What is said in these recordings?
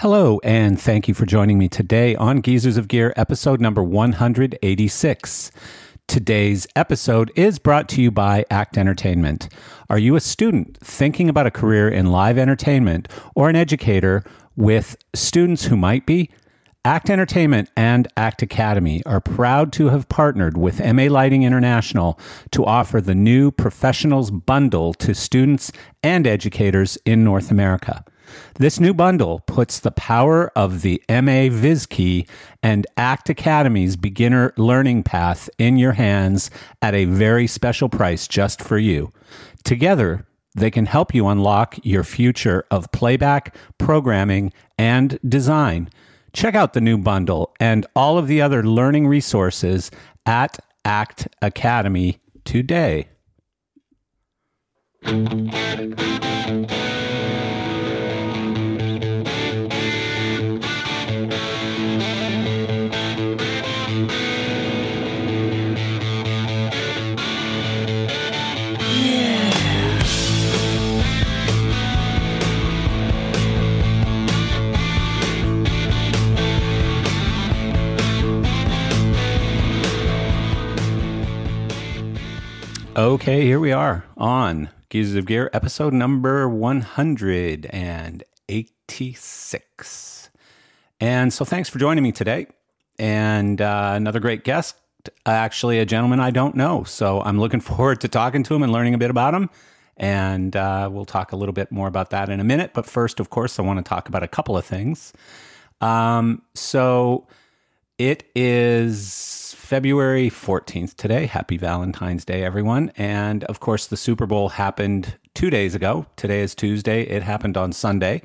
Hello, and thank you for joining me today on Geezers of Gear, episode number 186. Today's episode is brought to you by ACT Entertainment. Are you a student thinking about a career in live entertainment or an educator with students who might be? ACT Entertainment and ACT Academy are proud to have partnered with MA Lighting International to offer the new Professionals Bundle to students and educators in North America. This new bundle puts the power of the MA VizKey and ACT Academy's beginner learning path in your hands at a very special price just for you. Together, they can help you unlock your future of playback, programming, and design. Check out the new bundle and all of the other learning resources at ACT Academy today. Okay, here we are on Geezers of Gear, episode number 186. And so thanks for joining me today. And uh, another great guest, actually, a gentleman I don't know. So I'm looking forward to talking to him and learning a bit about him. And uh, we'll talk a little bit more about that in a minute. But first, of course, I want to talk about a couple of things. Um, so it is February 14th today. Happy Valentine's Day, everyone. And of course, the Super Bowl happened two days ago. Today is Tuesday. It happened on Sunday.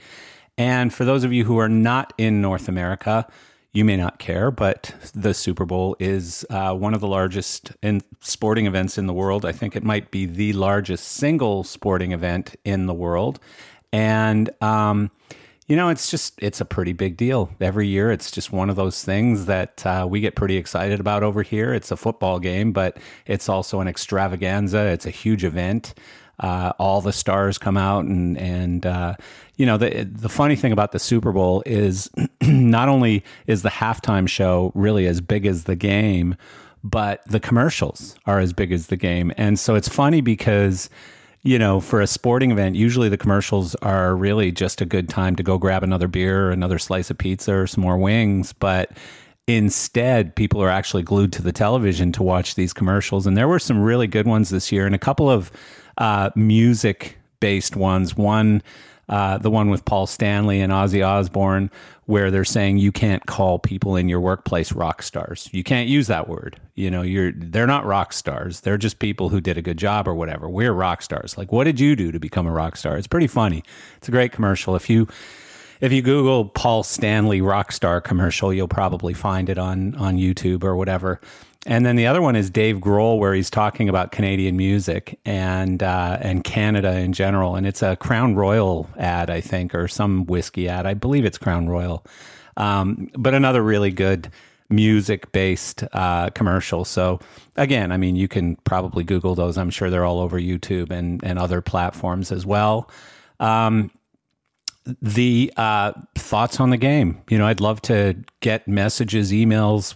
And for those of you who are not in North America, you may not care, but the Super Bowl is uh, one of the largest in sporting events in the world. I think it might be the largest single sporting event in the world. And, um, you know, it's just it's a pretty big deal every year. It's just one of those things that uh, we get pretty excited about over here. It's a football game, but it's also an extravaganza. It's a huge event. Uh, all the stars come out, and and uh, you know the the funny thing about the Super Bowl is not only is the halftime show really as big as the game, but the commercials are as big as the game, and so it's funny because you know, for a sporting event, usually the commercials are really just a good time to go grab another beer, or another slice of pizza, or some more wings. But instead, people are actually glued to the television to watch these commercials. And there were some really good ones this year, and a couple of uh, music based ones. One, uh, the one with Paul Stanley and Ozzy Osbourne, where they're saying you can't call people in your workplace rock stars. You can't use that word. You know, you're they're not rock stars. They're just people who did a good job or whatever. We're rock stars. Like, what did you do to become a rock star? It's pretty funny. It's a great commercial. If you if you Google Paul Stanley rock star commercial, you'll probably find it on on YouTube or whatever. And then the other one is Dave Grohl, where he's talking about Canadian music and uh, and Canada in general. And it's a Crown Royal ad, I think, or some whiskey ad. I believe it's Crown Royal. Um, but another really good music based uh, commercial. So again, I mean, you can probably Google those. I'm sure they're all over YouTube and and other platforms as well. Um, the uh, thoughts on the game. You know, I'd love to get messages, emails,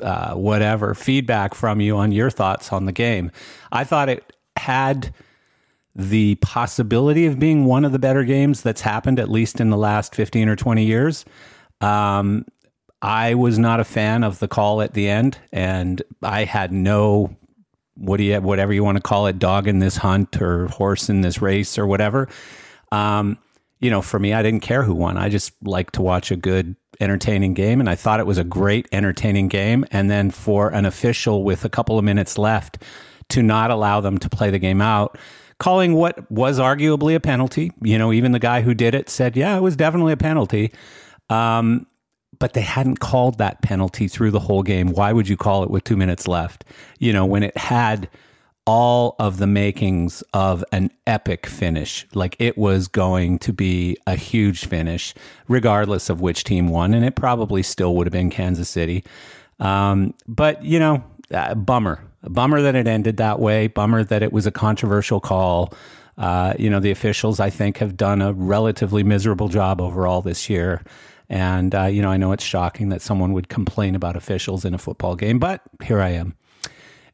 uh, whatever feedback from you on your thoughts on the game. I thought it had the possibility of being one of the better games that's happened at least in the last 15 or 20 years. Um, I was not a fan of the call at the end, and I had no what do you whatever you want to call it, dog in this hunt or horse in this race or whatever. Um, you know, for me, I didn't care who won. I just like to watch a good, entertaining game. And I thought it was a great, entertaining game. And then for an official with a couple of minutes left to not allow them to play the game out, calling what was arguably a penalty. You know, even the guy who did it said, yeah, it was definitely a penalty. Um, but they hadn't called that penalty through the whole game. Why would you call it with two minutes left? You know, when it had all of the makings of an epic finish. Like it was going to be a huge finish, regardless of which team won. And it probably still would have been Kansas City. Um, but, you know, uh, bummer. Bummer that it ended that way. Bummer that it was a controversial call. Uh, you know, the officials, I think, have done a relatively miserable job overall this year. And, uh, you know, I know it's shocking that someone would complain about officials in a football game, but here I am.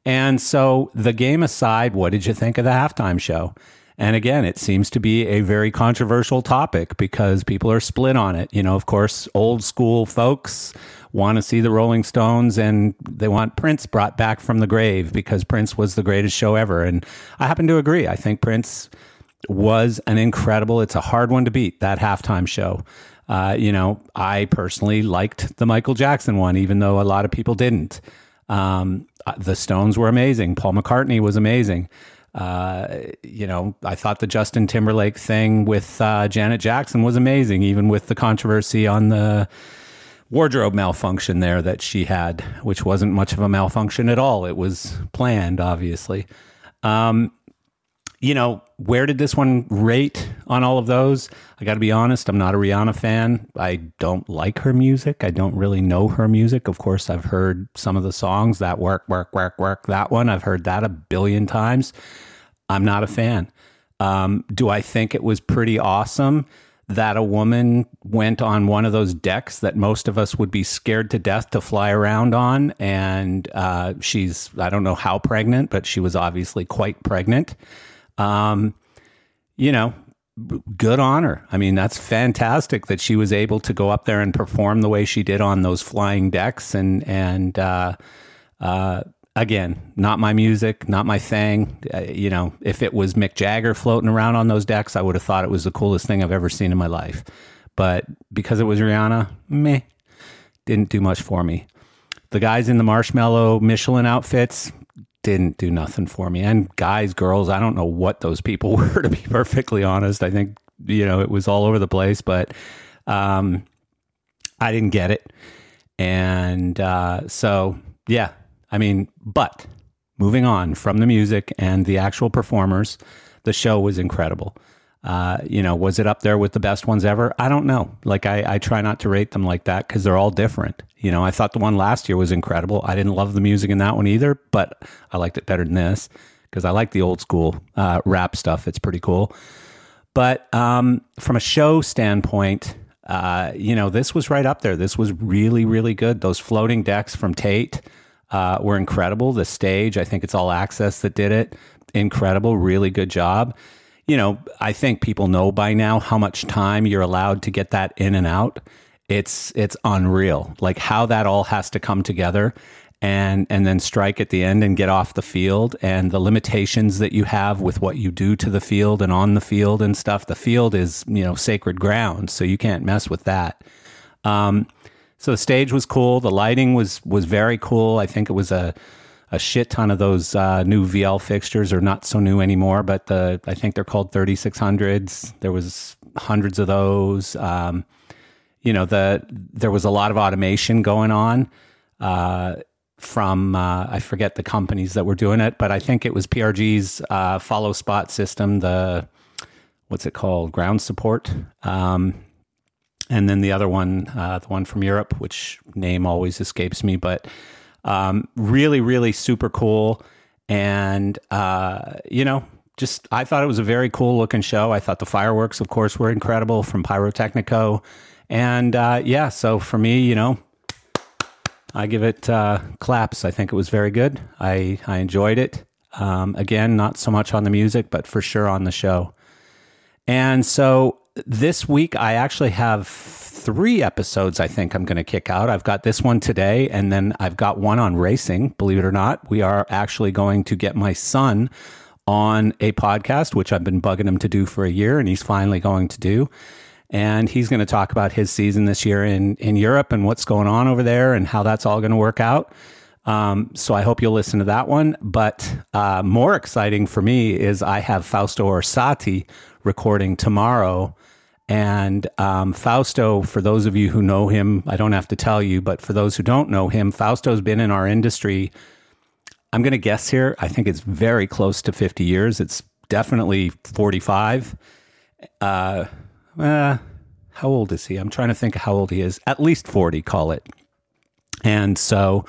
And so, the game aside, what did you think of the halftime show? And again, it seems to be a very controversial topic because people are split on it. You know, of course, old school folks want to see the Rolling Stones and they want Prince brought back from the grave because Prince was the greatest show ever. And I happen to agree. I think Prince was an incredible, it's a hard one to beat, that halftime show. Uh, you know, I personally liked the Michael Jackson one, even though a lot of people didn't. Um, the Stones were amazing. Paul McCartney was amazing. Uh, you know, I thought the Justin Timberlake thing with uh, Janet Jackson was amazing, even with the controversy on the wardrobe malfunction there that she had, which wasn't much of a malfunction at all. It was planned, obviously. Um, you know, where did this one rate on all of those? I got to be honest, I'm not a Rihanna fan. I don't like her music. I don't really know her music. Of course, I've heard some of the songs that work, work, work, work. That one, I've heard that a billion times. I'm not a fan. Um, do I think it was pretty awesome that a woman went on one of those decks that most of us would be scared to death to fly around on? And uh, she's, I don't know how pregnant, but she was obviously quite pregnant. Um, you know, good on her. I mean, that's fantastic that she was able to go up there and perform the way she did on those flying decks. And and uh, uh, again, not my music, not my thing. Uh, you know, if it was Mick Jagger floating around on those decks, I would have thought it was the coolest thing I've ever seen in my life. But because it was Rihanna, meh, didn't do much for me. The guys in the marshmallow Michelin outfits, didn't do nothing for me. And guys, girls, I don't know what those people were, to be perfectly honest. I think, you know, it was all over the place, but um, I didn't get it. And uh, so, yeah, I mean, but moving on from the music and the actual performers, the show was incredible. Uh, you know, was it up there with the best ones ever? I don't know. Like, I, I try not to rate them like that because they're all different. You know, I thought the one last year was incredible. I didn't love the music in that one either, but I liked it better than this because I like the old school uh, rap stuff. It's pretty cool. But um, from a show standpoint, uh, you know, this was right up there. This was really, really good. Those floating decks from Tait uh, were incredible. The stage, I think it's all access that did it. Incredible, really good job you know, I think people know by now how much time you're allowed to get that in and out. It's it's unreal. Like how that all has to come together and and then strike at the end and get off the field and the limitations that you have with what you do to the field and on the field and stuff. The field is, you know, sacred ground, so you can't mess with that. Um, so the stage was cool. The lighting was was very cool. I think it was a a shit ton of those uh, new VL fixtures are not so new anymore, but the I think they're called 3600s. There was hundreds of those. Um, you know, the there was a lot of automation going on uh, from uh, I forget the companies that were doing it, but I think it was PRG's uh, follow spot system. The what's it called? Ground support. Um, and then the other one, uh, the one from Europe, which name always escapes me, but um, really, really super cool. And, uh, you know, just I thought it was a very cool looking show. I thought the fireworks, of course, were incredible from Pyrotechnico. And uh, yeah, so for me, you know, I give it uh, claps. I think it was very good. I, I enjoyed it. Um, again, not so much on the music, but for sure on the show. And so this week, I actually have three episodes I think I'm going to kick out. I've got this one today, and then I've got one on racing. Believe it or not, we are actually going to get my son on a podcast, which I've been bugging him to do for a year, and he's finally going to do. And he's going to talk about his season this year in, in Europe and what's going on over there and how that's all going to work out. Um, so I hope you'll listen to that one. But uh, more exciting for me is I have Fausto Orsatti recording tomorrow and um, Fausto, for those of you who know him, I don't have to tell you, but for those who don't know him, Fausto's been in our industry. I'm going to guess here. I think it's very close to 50 years. It's definitely 45. Uh, uh, how old is he? I'm trying to think how old he is. At least 40, call it. And so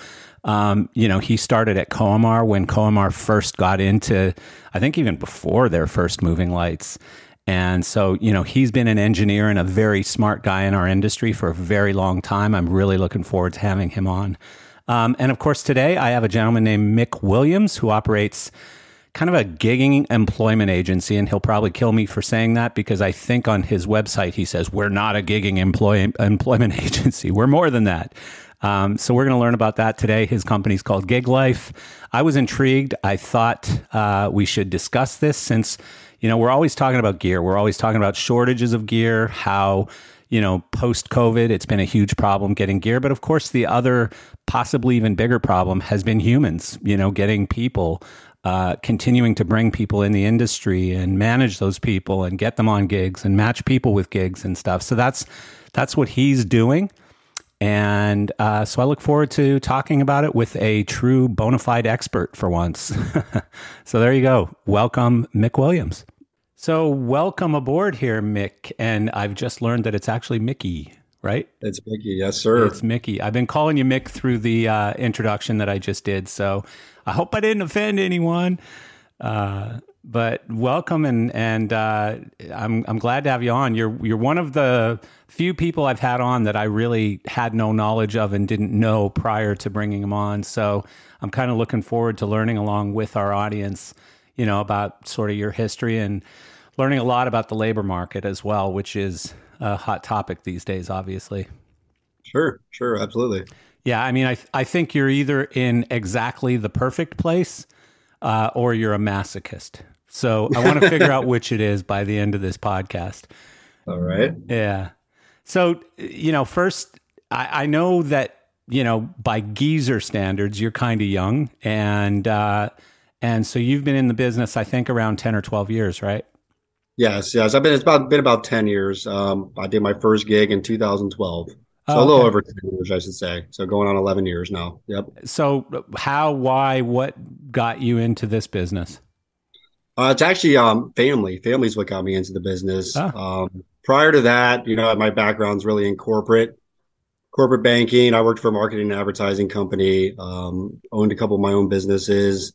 Um, you know, he started at Coemar when Coemar first got into, I think even before their first moving lights. And so, you know, he's been an engineer and a very smart guy in our industry for a very long time. I'm really looking forward to having him on. Um, and of course, today I have a gentleman named Mick Williams who operates kind of a gigging employment agency. And he'll probably kill me for saying that because I think on his website he says, We're not a gigging employ- employment agency. We're more than that. Um, so we're going to learn about that today. His company's called Gig Life. I was intrigued. I thought uh, we should discuss this since you know, we're always talking about gear. We're always talking about shortages of gear, how, you know, post COVID, it's been a huge problem getting gear. But of course, the other possibly even bigger problem has been humans, you know, getting people, uh, continuing to bring people in the industry and manage those people and get them on gigs and match people with gigs and stuff. So that's, that's what he's doing. And uh, so I look forward to talking about it with a true bona fide expert for once. so there you go. Welcome, Mick Williams. So welcome aboard here, Mick. And I've just learned that it's actually Mickey, right? It's Mickey, yes, sir. It's Mickey. I've been calling you Mick through the uh, introduction that I just did. So I hope I didn't offend anyone. Uh, but welcome and and uh, I'm I'm glad to have you on. You're you're one of the few people I've had on that I really had no knowledge of and didn't know prior to bringing them on. So I'm kind of looking forward to learning along with our audience, you know, about sort of your history and learning a lot about the labor market as well, which is a hot topic these days, obviously. Sure, sure, absolutely. Yeah, I mean, I I think you're either in exactly the perfect place. Uh, or you're a masochist. So I want to figure out which it is by the end of this podcast. All right. Yeah. So, you know, first, I, I know that, you know, by geezer standards, you're kind of young. And, uh, and so you've been in the business, I think, around 10 or 12 years, right? Yes, yes. I've been, it's about, been about 10 years. Um, I did my first gig in 2012. So oh, a little over 10 years, I should say. So going on 11 years now. Yep. So how, why, what got you into this business? Uh, it's actually um, family. Family's what got me into the business. Oh. Um, prior to that, you know, my background's really in corporate, corporate banking. I worked for a marketing and advertising company. Um, owned a couple of my own businesses,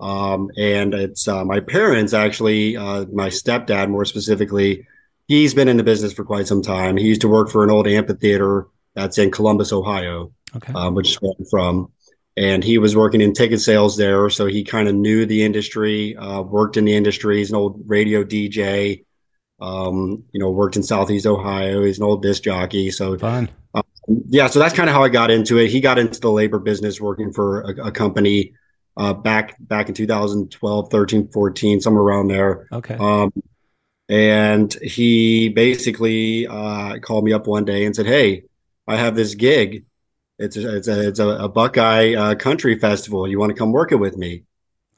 um, and it's uh, my parents actually. Uh, my stepdad, more specifically, he's been in the business for quite some time. He used to work for an old amphitheater that's in Columbus, Ohio, okay. um, which is where I'm from and he was working in ticket sales there. So he kind of knew the industry, uh, worked in the industry. He's an old radio DJ. Um, you know, worked in Southeast Ohio. He's an old disc jockey. So fun. Um, yeah, so that's kind of how I got into it. He got into the labor business working for a, a company uh, back back in 2012, 13, 14, somewhere around there. Okay. Um, and he basically uh, called me up one day and said, "Hey, I have this gig it's a, it's a, it's a, a Buckeye uh, country festival. You want to come work it with me?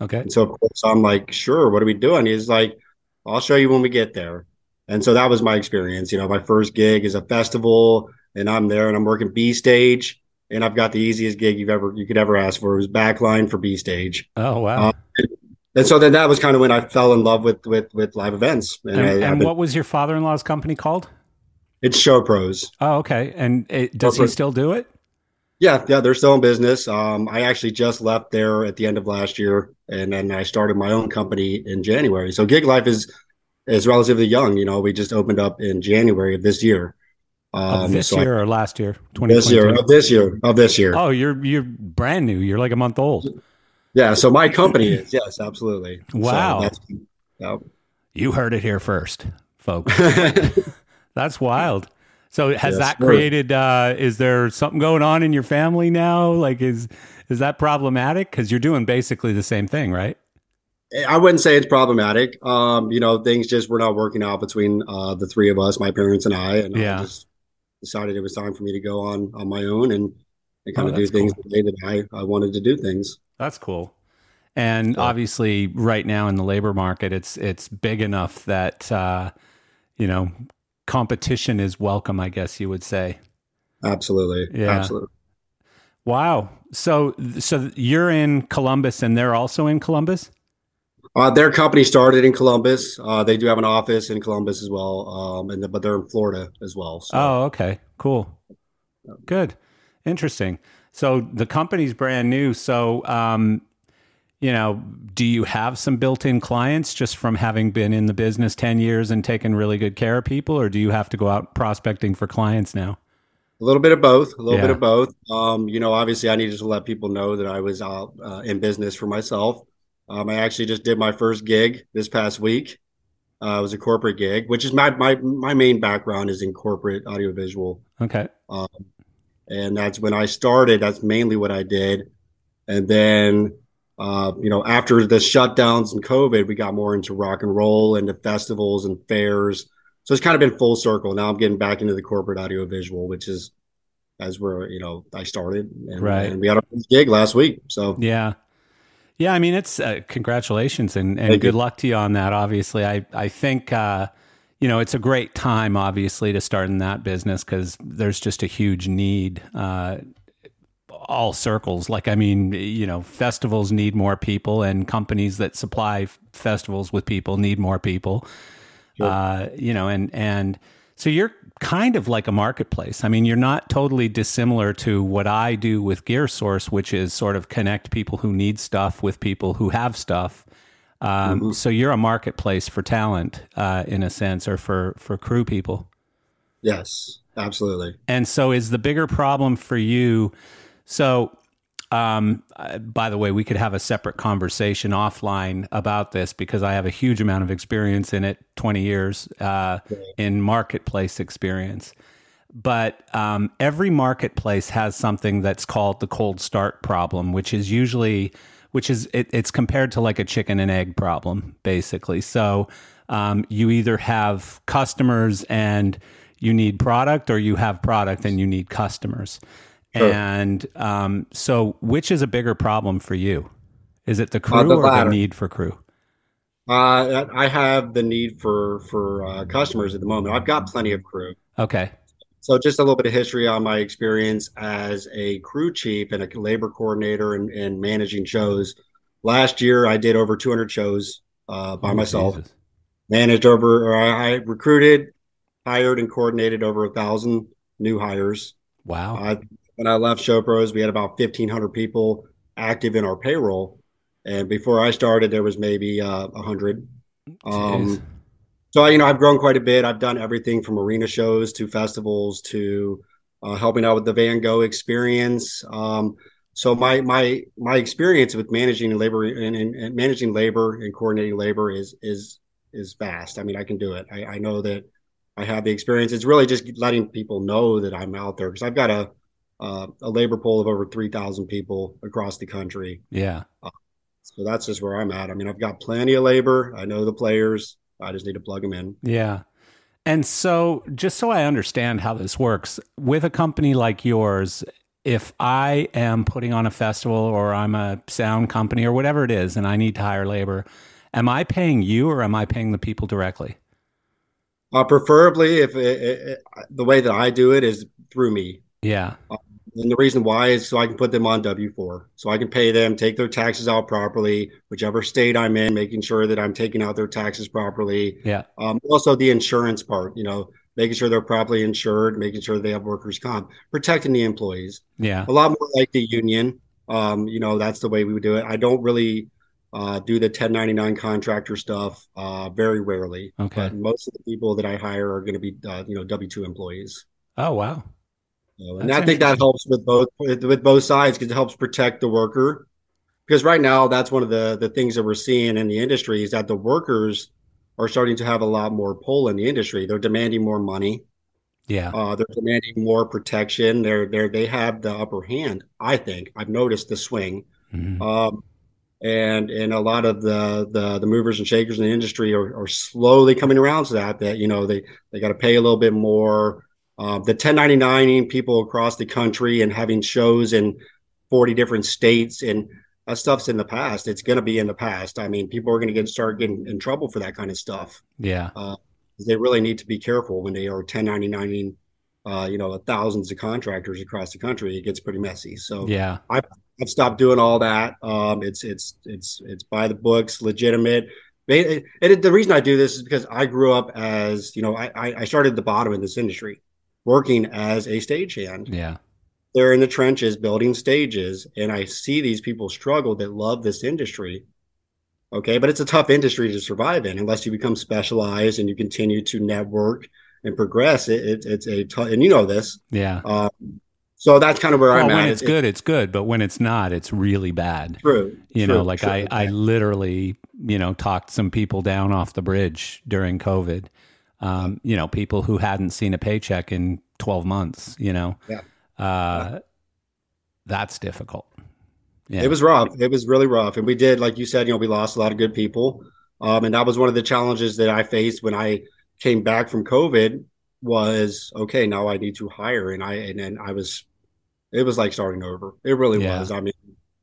Okay. And so of course I'm like, sure. What are we doing? He's like, I'll show you when we get there. And so that was my experience. You know, my first gig is a festival, and I'm there, and I'm working B stage, and I've got the easiest gig you've ever you could ever ask for. It was backline for B stage. Oh wow. Uh, and so then that was kind of when I fell in love with with with live events. And, and, I, and what was your father-in-law's company called? It's Show Pros. Oh, okay. And it, does he still do it? Yeah, yeah, they're still in business. Um, I actually just left there at the end of last year, and then I started my own company in January. So Gig Life is is relatively young. You know, we just opened up in January of this year. Um, of this so year I, or last year? This year of this year of this year. Oh, you're you're brand new. You're like a month old. Yeah. So my company is yes, absolutely. Wow. So yep. You heard it here first, folks. that's wild. So has yes, that created? Uh, is there something going on in your family now? Like, is is that problematic? Because you're doing basically the same thing, right? I wouldn't say it's problematic. Um, you know, things just were not working out between uh, the three of us, my parents and I, and yeah. I just decided it was time for me to go on on my own and, and kind oh, of do things cool. the way that I, I wanted to do things. That's cool. And yeah. obviously, right now in the labor market, it's it's big enough that uh, you know competition is welcome, I guess you would say. Absolutely. Yeah. Absolutely. Wow. So so you're in Columbus and they're also in Columbus? Uh, their company started in Columbus. Uh, they do have an office in Columbus as well, um, and the, but they're in Florida as well. So. Oh, okay, cool, good, interesting. So the company's brand new. So, um, you know, do you have some built-in clients just from having been in the business 10 years and taken really good care of people or do you have to go out prospecting for clients now? A little bit of both. A little yeah. bit of both. Um, you know, obviously, I needed to let people know that I was out uh, in business for myself. Um, I actually just did my first gig this past week. Uh, it was a corporate gig, which is my my my main background is in corporate audiovisual. Okay. Um, and that's when I started. That's mainly what I did, and then uh, you know, after the shutdowns and COVID, we got more into rock and roll and the festivals and fairs. So it's kind of been full circle. Now I'm getting back into the corporate audio visual, which is as where you know I started. And, right. And we had a gig last week. So yeah, yeah. I mean, it's uh, congratulations and, and good you. luck to you on that. Obviously, I I think. Uh, you know, it's a great time, obviously, to start in that business because there's just a huge need. Uh, all circles. Like, I mean, you know, festivals need more people, and companies that supply festivals with people need more people. Sure. Uh, you know, and and so you're kind of like a marketplace. I mean, you're not totally dissimilar to what I do with GearSource, which is sort of connect people who need stuff with people who have stuff. Um, mm-hmm. So you're a marketplace for talent, uh, in a sense, or for for crew people. Yes, absolutely. And so, is the bigger problem for you? So, um, by the way, we could have a separate conversation offline about this because I have a huge amount of experience in it 20 years uh, in marketplace experience. But um, every marketplace has something that's called the cold start problem, which is usually, which is, it, it's compared to like a chicken and egg problem, basically. So um, you either have customers and you need product, or you have product and you need customers. Sure. And um, so, which is a bigger problem for you? Is it the crew uh, the or the need for crew? Uh, I have the need for for uh, customers at the moment. I've got plenty of crew. Okay. So, just a little bit of history on my experience as a crew chief and a labor coordinator and, and managing shows. Last year, I did over 200 shows uh, by oh, myself. Jesus. Managed over, or I, I recruited, hired, and coordinated over a thousand new hires. Wow. I when I left Showpros, we had about 1,500 people active in our payroll. And before I started, there was maybe uh, 100. Um, so, you know, I've grown quite a bit. I've done everything from arena shows to festivals to uh, helping out with the Van Gogh experience. Um, so my my my experience with managing labor and, and, and, managing labor and coordinating labor is is is vast. I mean, I can do it. I, I know that I have the experience. It's really just letting people know that I'm out there because I've got a uh, a labor pool of over 3,000 people across the country. Yeah. Uh, so that's just where I'm at. I mean, I've got plenty of labor. I know the players. I just need to plug them in. Yeah. And so, just so I understand how this works, with a company like yours, if I am putting on a festival or I'm a sound company or whatever it is and I need to hire labor, am I paying you or am I paying the people directly? Uh, preferably, if it, it, the way that I do it is through me. Yeah. Uh, and the reason why is so I can put them on W 4. So I can pay them, take their taxes out properly, whichever state I'm in, making sure that I'm taking out their taxes properly. Yeah. Um, also, the insurance part, you know, making sure they're properly insured, making sure they have workers' comp, protecting the employees. Yeah. A lot more like the union. Um, you know, that's the way we would do it. I don't really uh, do the 1099 contractor stuff uh, very rarely. Okay. But most of the people that I hire are going to be, uh, you know, W 2 employees. Oh, wow and I think that helps with both with both sides because it helps protect the worker. Because right now, that's one of the the things that we're seeing in the industry is that the workers are starting to have a lot more pull in the industry. They're demanding more money. Yeah, uh, they're demanding more protection. They're they they have the upper hand. I think I've noticed the swing. Mm-hmm. Um, and and a lot of the the, the movers and shakers in the industry are, are slowly coming around to that that you know they they got to pay a little bit more uh, the 1099 people across the country and having shows in 40 different states and that stuff's in the past. It's going to be in the past. I mean, people are going to get start getting in trouble for that kind of stuff. Yeah, uh, they really need to be careful when they are 1099ing, uh, you know, thousands of contractors across the country. It gets pretty messy. So yeah, I've, I've stopped doing all that. Um, it's it's it's it's by the books, legitimate. It, it, the reason I do this is because I grew up as you know I I started at the bottom in this industry working as a stagehand. Yeah. They're in the trenches building stages and I see these people struggle that love this industry. Okay, but it's a tough industry to survive in unless you become specialized and you continue to network and progress. It, it it's a tough, and you know this. Yeah. Um, so that's kind of where well, I'm when at. When it's good, it's good, but when it's not, it's really bad. True. You true, know, like true, I, I literally, you know, talked some people down off the bridge during COVID. Um, you know, people who hadn't seen a paycheck in 12 months, you know. Yeah. Uh, yeah. that's difficult. Yeah. It was rough. It was really rough. And we did, like you said, you know, we lost a lot of good people. Um, and that was one of the challenges that I faced when I came back from COVID was okay, now I need to hire. And I and then I was it was like starting over. It really yeah. was. I mean,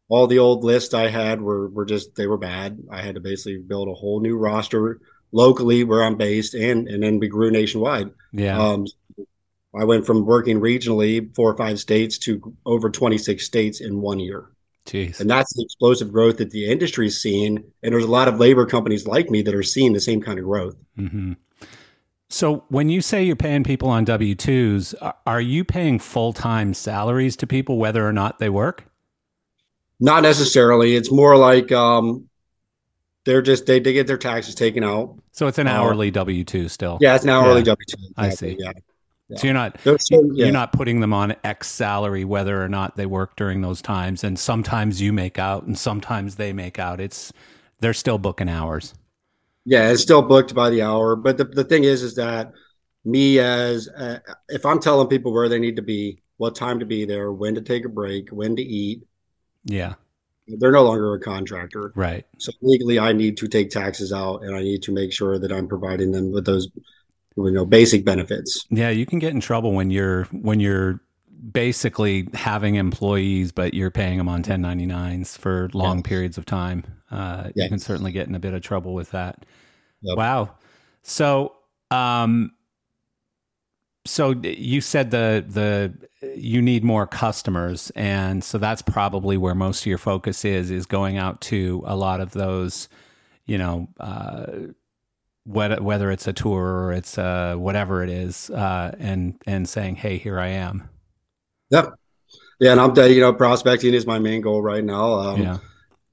all the old lists I had were were just they were bad. I had to basically build a whole new roster locally where I'm based and and then we grew nationwide. Yeah. Um, I went from working regionally, four or five states, to over 26 states in one year. Jeez. And that's the explosive growth that the industry is seeing. And there's a lot of labor companies like me that are seeing the same kind of growth. Mm-hmm. So when you say you're paying people on W 2s, are you paying full time salaries to people whether or not they work? Not necessarily. It's more like um, they're just, they, they get their taxes taken out. So it's an uh, hourly W 2 still? Yeah, it's an hourly yeah. W 2. Exactly. I see. Yeah. Yeah. So you're not so, yeah. you're not putting them on X salary whether or not they work during those times, and sometimes you make out, and sometimes they make out. It's they're still booking hours. Yeah, it's still booked by the hour. But the, the thing is, is that me as uh, if I'm telling people where they need to be, what time to be there, when to take a break, when to eat. Yeah. They're no longer a contractor. Right. So legally I need to take taxes out and I need to make sure that I'm providing them with those you know basic benefits. Yeah, you can get in trouble when you're when you're basically having employees, but you're paying them on 1099s for long yes. periods of time. Uh, yes. You can certainly get in a bit of trouble with that. Yep. Wow. So, um, so you said the the you need more customers, and so that's probably where most of your focus is is going out to a lot of those, you know, uh, whether whether it's a tour or it's uh, whatever it is, uh, and and saying, hey, here I am. Yep. Yeah, and I'm you know prospecting is my main goal right now. Um, yeah,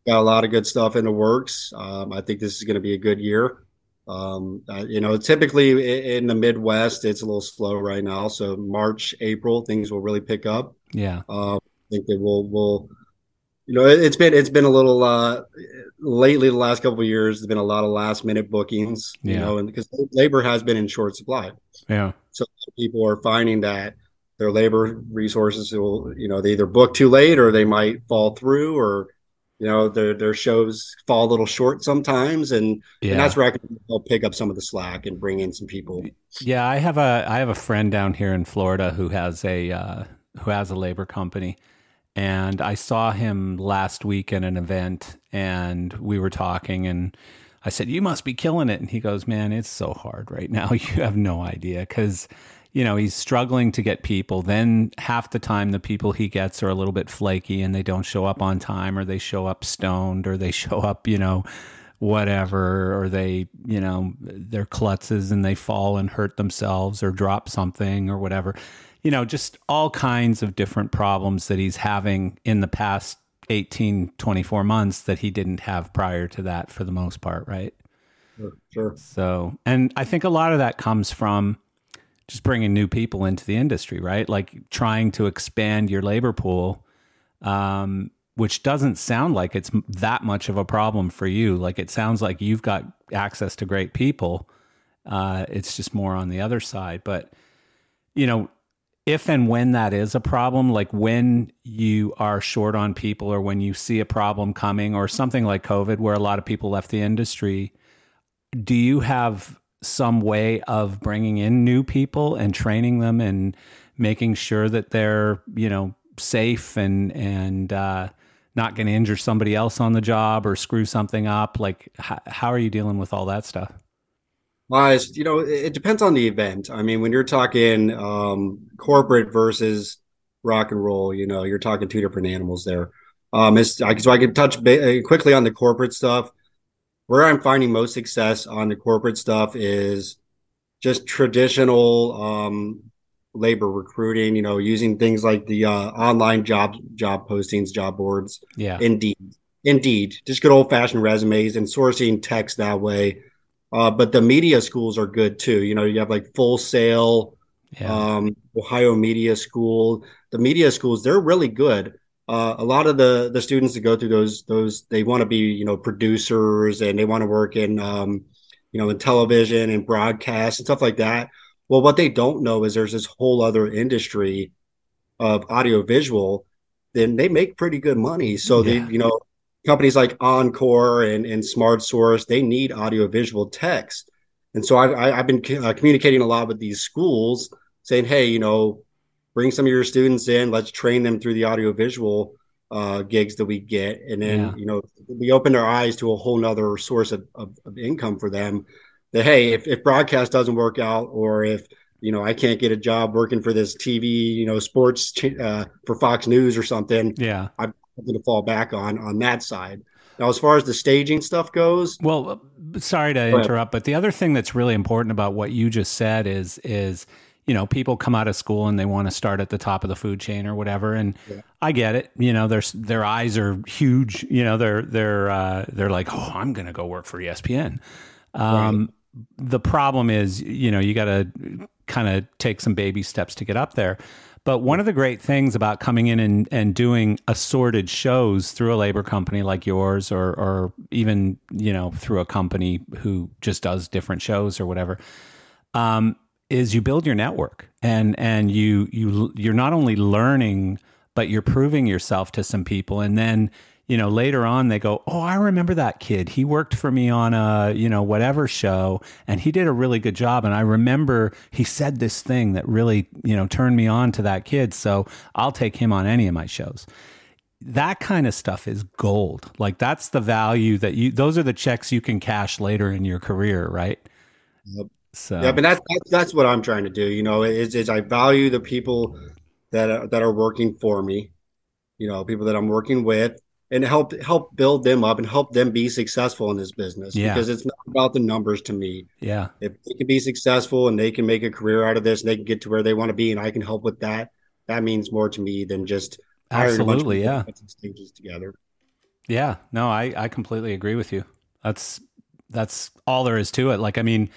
got a lot of good stuff in the works. Um, I think this is going to be a good year. Um, uh, you know, typically in the Midwest, it's a little slow right now. So March, April, things will really pick up. Yeah, uh, I think that we'll will you know it's been it's been a little uh lately the last couple of years there's been a lot of last minute bookings you know and because labor has been in short supply yeah so people are finding that their labor resources will, you know, they either book too late or they might fall through or, you know, their their shows fall a little short sometimes, and, yeah. and that's where I can help pick up some of the slack and bring in some people. Yeah, I have a I have a friend down here in Florida who has a uh, who has a labor company, and I saw him last week at an event, and we were talking, and I said, "You must be killing it," and he goes, "Man, it's so hard right now. You have no idea because." You know, he's struggling to get people. Then half the time, the people he gets are a little bit flaky and they don't show up on time or they show up stoned or they show up, you know, whatever, or they, you know, they're klutzes and they fall and hurt themselves or drop something or whatever. You know, just all kinds of different problems that he's having in the past 18, 24 months that he didn't have prior to that for the most part, right? Sure. sure. So, and I think a lot of that comes from, just bringing new people into the industry, right? Like trying to expand your labor pool, um, which doesn't sound like it's that much of a problem for you. Like it sounds like you've got access to great people. Uh, it's just more on the other side. But, you know, if and when that is a problem, like when you are short on people or when you see a problem coming or something like COVID where a lot of people left the industry, do you have some way of bringing in new people and training them and making sure that they're you know safe and and uh, not going to injure somebody else on the job or screw something up like how, how are you dealing with all that stuff well, you know, it depends on the event. I mean, when you're talking um, corporate versus rock and roll, you know, you're talking two different animals there. Um, so I can touch ba- quickly on the corporate stuff where I'm finding most success on the corporate stuff is just traditional um, labor recruiting. You know, using things like the uh, online job job postings, job boards. Yeah, Indeed, Indeed, just good old fashioned resumes and sourcing techs that way. Uh, but the media schools are good too. You know, you have like Full Sail, yeah. um, Ohio Media School. The media schools, they're really good. Uh, a lot of the the students that go through those those they want to be you know producers and they want to work in um, you know in television and broadcast and stuff like that. Well, what they don't know is there's this whole other industry of audiovisual. Then they make pretty good money. So yeah. they you know companies like Encore and, and SmartSource, they need audiovisual techs. And so I've, I've been uh, communicating a lot with these schools saying, hey, you know, bring some of your students in, let's train them through the audiovisual uh, gigs that we get. And then, yeah. you know, we open our eyes to a whole nother source of, of, of income for them that, hey, if, if broadcast doesn't work out or if, you know, I can't get a job working for this TV, you know, sports uh, for Fox News or something. Yeah. i'm going to fall back on on that side. Now, as far as the staging stuff goes, well, sorry to interrupt, but the other thing that's really important about what you just said is is you know people come out of school and they want to start at the top of the food chain or whatever, and yeah. I get it. You know, their their eyes are huge. You know, they're they're uh, they're like, oh, I'm going to go work for ESPN. Um, right. The problem is, you know, you got to kind of take some baby steps to get up there. But one of the great things about coming in and, and doing assorted shows through a labor company like yours, or, or even, you know, through a company who just does different shows or whatever, um, is you build your network and, and you, you, you're not only learning, but you're proving yourself to some people. And then you know, later on they go, "Oh, I remember that kid. He worked for me on a, you know, whatever show and he did a really good job and I remember he said this thing that really, you know, turned me on to that kid, so I'll take him on any of my shows." That kind of stuff is gold. Like that's the value that you those are the checks you can cash later in your career, right? Yep. So Yeah, but that's that's, that's what I'm trying to do, you know, is is I value the people that are, that are working for me, you know, people that I'm working with and help help build them up and help them be successful in this business yeah. because it's not about the numbers to me. Yeah. If they can be successful and they can make a career out of this and they can get to where they want to be and I can help with that, that means more to me than just absolutely yeah stages together. Yeah. No, I I completely agree with you. That's that's all there is to it. Like I mean,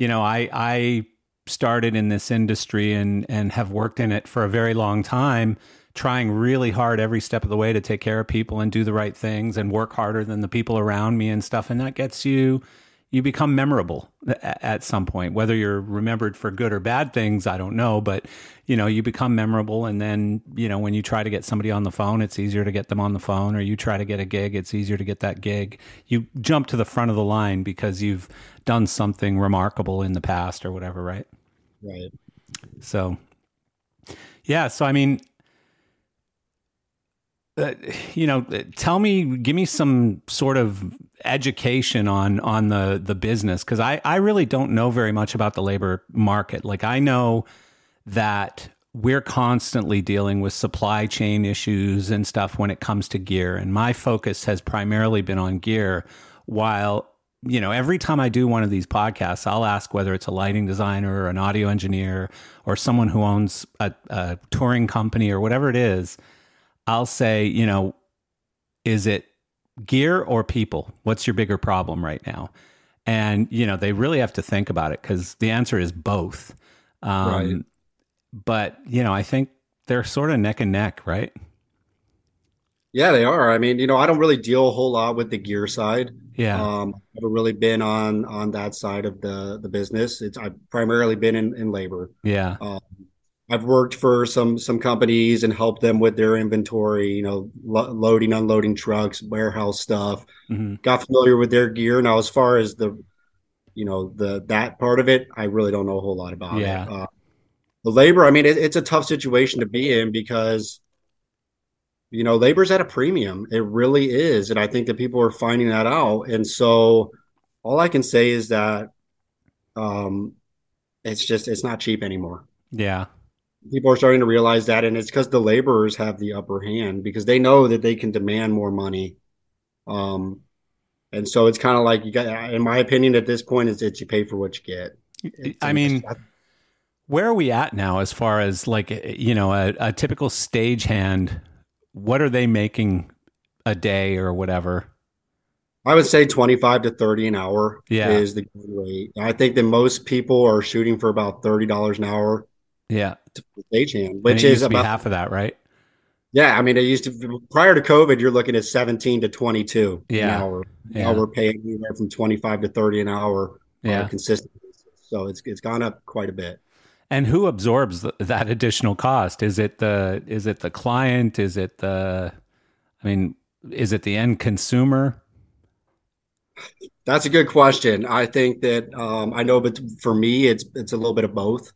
you know, I I started in this industry and and have worked in it for a very long time trying really hard every step of the way to take care of people and do the right things and work harder than the people around me and stuff. And that gets you, you become memorable at some point. Whether you're remembered for good or bad things, I don't know, but you know, you become memorable. And then, you know, when you try to get somebody on the phone, it's easier to get them on the phone, or you try to get a gig, it's easier to get that gig. You jump to the front of the line because you've done something remarkable in the past or whatever, right? Right. So, yeah. So, I mean, uh, you know, tell me, give me some sort of education on on the the business because I I really don't know very much about the labor market. Like I know that we're constantly dealing with supply chain issues and stuff when it comes to gear, and my focus has primarily been on gear. While you know, every time I do one of these podcasts, I'll ask whether it's a lighting designer or an audio engineer or someone who owns a, a touring company or whatever it is I'll say, you know, is it gear or people? What's your bigger problem right now? And, you know, they really have to think about it because the answer is both. Um, right. But, you know, I think they're sort of neck and neck, right? Yeah, they are. I mean, you know, I don't really deal a whole lot with the gear side. Yeah. Um, I've never really been on on that side of the the business. It's I've primarily been in, in labor. Yeah. Um, I've worked for some some companies and helped them with their inventory, you know, lo- loading, unloading trucks, warehouse stuff. Mm-hmm. Got familiar with their gear. Now, as far as the, you know, the that part of it, I really don't know a whole lot about yeah. it. Uh, the labor, I mean, it, it's a tough situation to be in because, you know, labor's at a premium. It really is, and I think that people are finding that out. And so, all I can say is that, um, it's just it's not cheap anymore. Yeah people are starting to realize that and it's because the laborers have the upper hand because they know that they can demand more money um and so it's kind of like you got in my opinion at this point is that you pay for what you get it's, i mean Where are we at now as far as like you know a, a typical stagehand? What are they making a day or whatever? I would say 25 to 30 an hour yeah. is the rate. I think that most people are shooting for about $30 an hour. Yeah. Stagehand, which is about half of that, right? Yeah. I mean, it used to, prior to COVID, you're looking at 17 to 22 yeah. an hour. Yeah. Now we're paying anywhere from 25 to 30 an hour yeah. consistent. So it's, it's gone up quite a bit. And who absorbs that additional cost? Is it the, is it the client? Is it the, I mean, is it the end consumer? That's a good question. I think that um, I know, but for me, it's it's a little bit of both.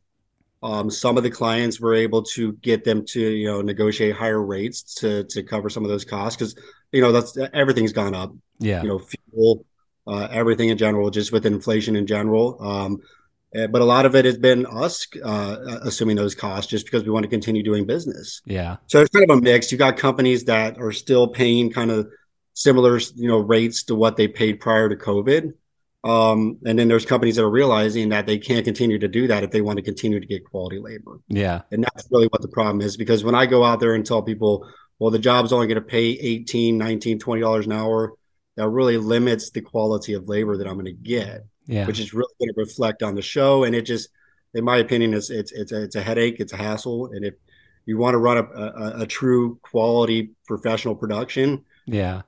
Um, some of the clients were able to get them to you know negotiate higher rates to to cover some of those costs because you know that's everything's gone up. Yeah, you know, fuel, uh, everything in general, just with inflation in general. Um, eh, but a lot of it has been us uh, assuming those costs just because we want to continue doing business. Yeah. So it's kind of a mix. You got companies that are still paying kind of similar, you know, rates to what they paid prior to COVID. Um, and then there's companies that are realizing that they can't continue to do that if they want to continue to get quality labor. Yeah. And that's really what the problem is because when I go out there and tell people, well, the job's only going to pay 18, 19, 20 dollars an hour, that really limits the quality of labor that I'm going to get. Yeah. Which is really going to reflect on the show. And it just, in my opinion, it's it's it's a, it's a headache, it's a hassle. And if you want to run a, a, a true quality professional production, yeah,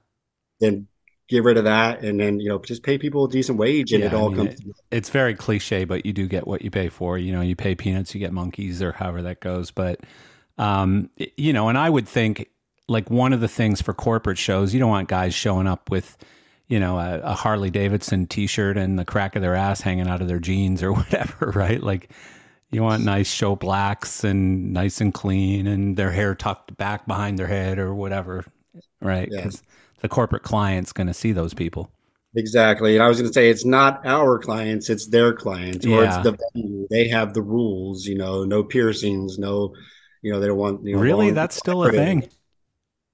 then get rid of that and then you know just pay people a decent wage and yeah, it all I mean, comes it, it's very cliche but you do get what you pay for. You know you pay peanuts you get monkeys or however that goes. But um you know and i would think like one of the things for corporate shows you don't want guys showing up with you know a, a harley davidson t-shirt and the crack of their ass hanging out of their jeans or whatever right? Like you want nice show blacks and nice and clean and their hair tucked back behind their head or whatever right? Yeah the corporate client's going to see those people. Exactly. And I was going to say, it's not our clients, it's their clients, or yeah. it's the venue. They have the rules, you know, no piercings, no, you know, they don't want, you know, really, that's still a thing.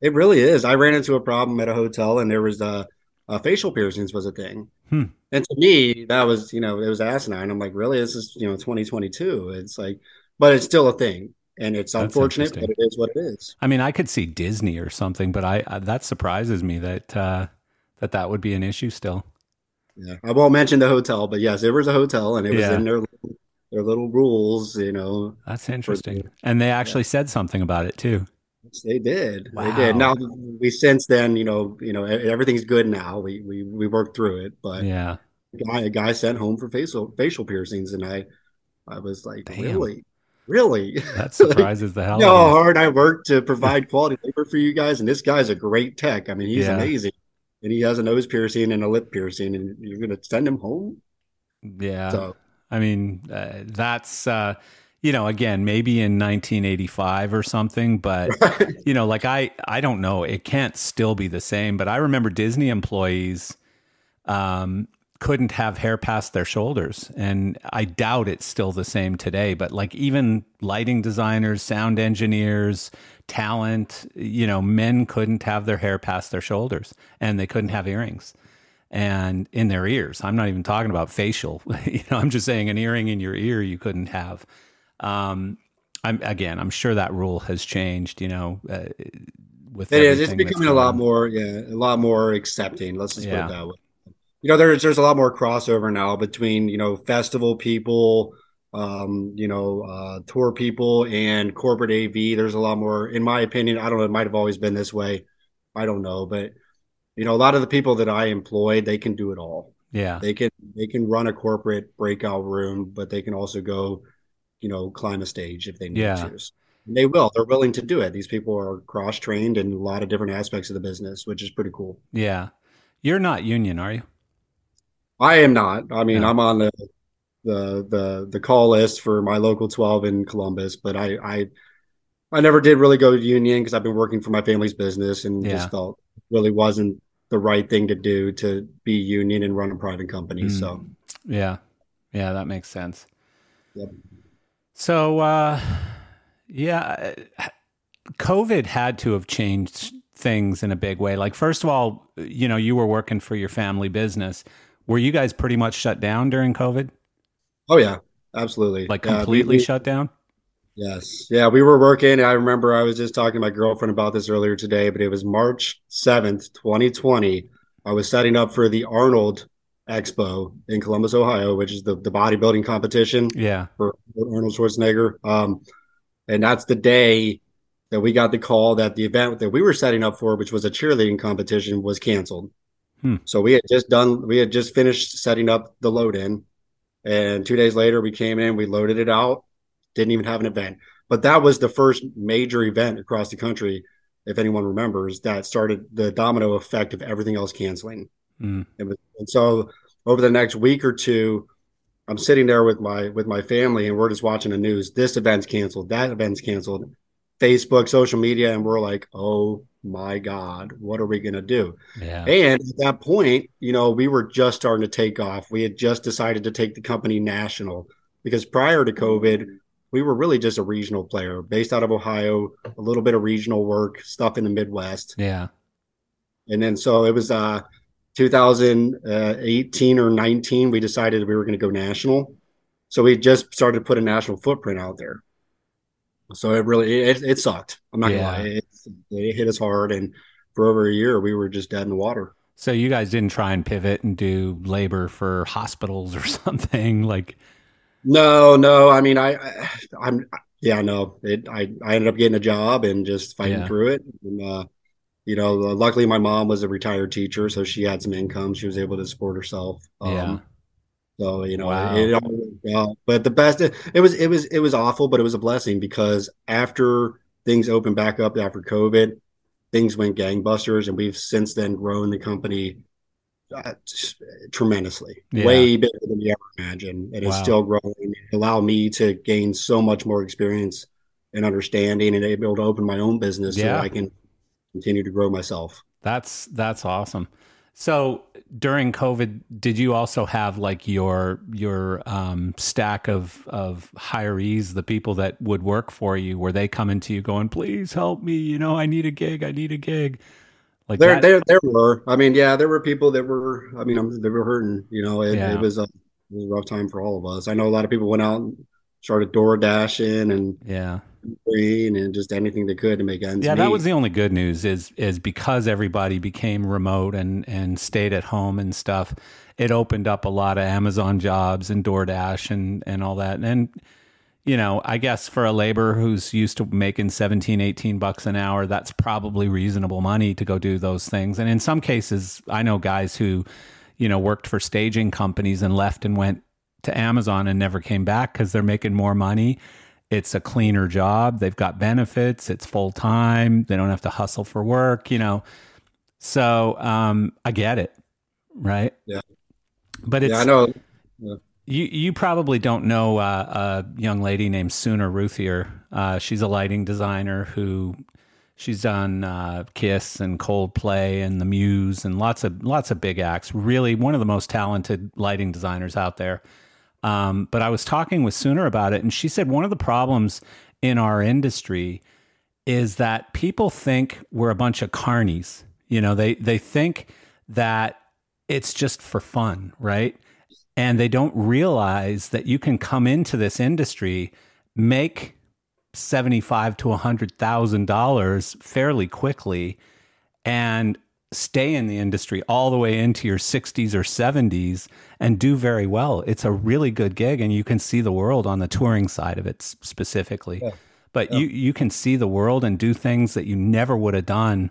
It really is. I ran into a problem at a hotel and there was a, a facial piercings was a thing. Hmm. And to me, that was, you know, it was asinine. I'm like, really? This is, you know, 2022. It's like, but it's still a thing and it's That's unfortunate, but it is what it is. I mean, I could see Disney or something, but I, I that surprises me that uh, that that would be an issue still. Yeah, I won't mention the hotel, but yes, it was a hotel, and it was yeah. in their their little rules. You know, that's interesting, and they actually yeah. said something about it too. They did. Wow. They did. Now we since then, you know, you know, everything's good now. We we we worked through it, but yeah, a guy a guy sent home for facial facial piercings, and I I was like, Damn. really really? That surprises the hell you know how hard i work to provide quality labor for you guys? And this guy's a great tech. I mean he's yeah. amazing. And he has a nose piercing and a lip piercing and you're gonna send him home? Yeah. So, i mean uh, that's uh you know again maybe in 1985 or something but you know like i i don't know. It can't still be the same but i remember disney employees um couldn't have hair past their shoulders. And I doubt it's still the same today, but like even lighting designers, sound engineers, talent, you know, men couldn't have their hair past their shoulders and they couldn't have earrings and in their ears. I'm not even talking about facial. you know, I'm just saying an earring in your ear you couldn't have. Um, I'm again, I'm sure that rule has changed, you know, uh, with it is. It's becoming a lot more, yeah, a lot more accepting. Let's just yeah. put it that way you know there's there's a lot more crossover now between you know festival people um, you know uh, tour people and corporate av there's a lot more in my opinion i don't know it might have always been this way. I don't know but you know a lot of the people that i employ they can do it all. Yeah. They can they can run a corporate breakout room but they can also go you know climb a stage if they need yeah. to. And they will they're willing to do it. These people are cross trained in a lot of different aspects of the business which is pretty cool. Yeah. You're not union are you I am not. I mean, I'm on the the the the call list for my local 12 in Columbus, but I I I never did really go to union because I've been working for my family's business and yeah. just felt really wasn't the right thing to do to be union and run a private company. Mm. So yeah, yeah, that makes sense. Yep. So uh, yeah, COVID had to have changed things in a big way. Like first of all, you know, you were working for your family business were you guys pretty much shut down during COVID? Oh yeah, absolutely. Like completely yeah, shut down. Yes. Yeah, we were working. I remember I was just talking to my girlfriend about this earlier today, but it was March 7th, 2020. I was setting up for the Arnold Expo in Columbus, Ohio, which is the, the bodybuilding competition. Yeah. For Arnold Schwarzenegger. Um, and that's the day that we got the call that the event that we were setting up for, which was a cheerleading competition, was canceled. Hmm. So we had just done, we had just finished setting up the load in. And two days later, we came in, we loaded it out didn't even have an event. But that was the first major event across the country, if anyone remembers, that started the domino effect of everything else canceling. Mm. And, and so over the next week or two, I'm sitting there with my with my family and we're just watching the news. This event's canceled, that event's canceled, Facebook, social media, and we're like, oh my God, what are we gonna do? Yeah. And at that point, you know, we were just starting to take off. We had just decided to take the company national because prior to COVID, we were really just a regional player based out of Ohio, a little bit of regional work, stuff in the Midwest. Yeah. And then so it was uh 2018 or 19, we decided we were going to go national. So we just started to put a national footprint out there. So it really it, it sucked. I'm not yeah. gonna lie, it, it hit us hard, and for over a year we were just dead in the water. So you guys didn't try and pivot and do labor for hospitals or something like no, no. I mean, I, I am yeah, no. It, I, I ended up getting a job and just fighting yeah. through it. And, uh, you know, luckily my mom was a retired teacher, so she had some income. She was able to support herself. Um, yeah. So you know, wow. it, it, all worked out. But the best, it, it was, it was, it was awful, but it was a blessing because after things opened back up after COVID, things went gangbusters, and we've since then grown the company uh, tremendously, yeah. way bigger than you ever imagined. And wow. it's still growing. It allowed me to gain so much more experience and understanding and able to open my own business yeah. so I can continue to grow myself. That's that's awesome. So during COVID, did you also have like your your um, stack of of hirees, the people that would work for you? Were they coming to you going, "Please help me"? You know, I need a gig. I need a gig. Like there, that? there, there were. I mean, yeah, there were people that were. I mean, they were hurting. You know, it, yeah. it, was a, it, was a, rough time for all of us. I know a lot of people went out and started door dashing and yeah, and just anything they could to make ends. Yeah, meet. that was the only good news. Is is because everybody became remote and and stayed at home and stuff. It opened up a lot of Amazon jobs and DoorDash and and all that and you know, I guess for a laborer who's used to making 17, 18 bucks an hour, that's probably reasonable money to go do those things. And in some cases, I know guys who, you know, worked for staging companies and left and went to Amazon and never came back because they're making more money. It's a cleaner job. They've got benefits. It's full time. They don't have to hustle for work, you know. So um, I get it. Right. Yeah. But it's, yeah, I know. Yeah you you probably don't know uh, a young lady named Sooner Routhier. Uh, she's a lighting designer who she's done uh, Kiss and Coldplay and The Muse and lots of lots of big acts. Really, one of the most talented lighting designers out there. Um, but I was talking with Sooner about it, and she said one of the problems in our industry is that people think we're a bunch of carnies. You know, they they think that it's just for fun, right? and they don't realize that you can come into this industry, make seventy-five to hundred thousand dollars fairly quickly, and stay in the industry all the way into your 60s or 70s and do very well. It's a really good gig and you can see the world on the touring side of it specifically. Yeah. But yeah. you you can see the world and do things that you never would have done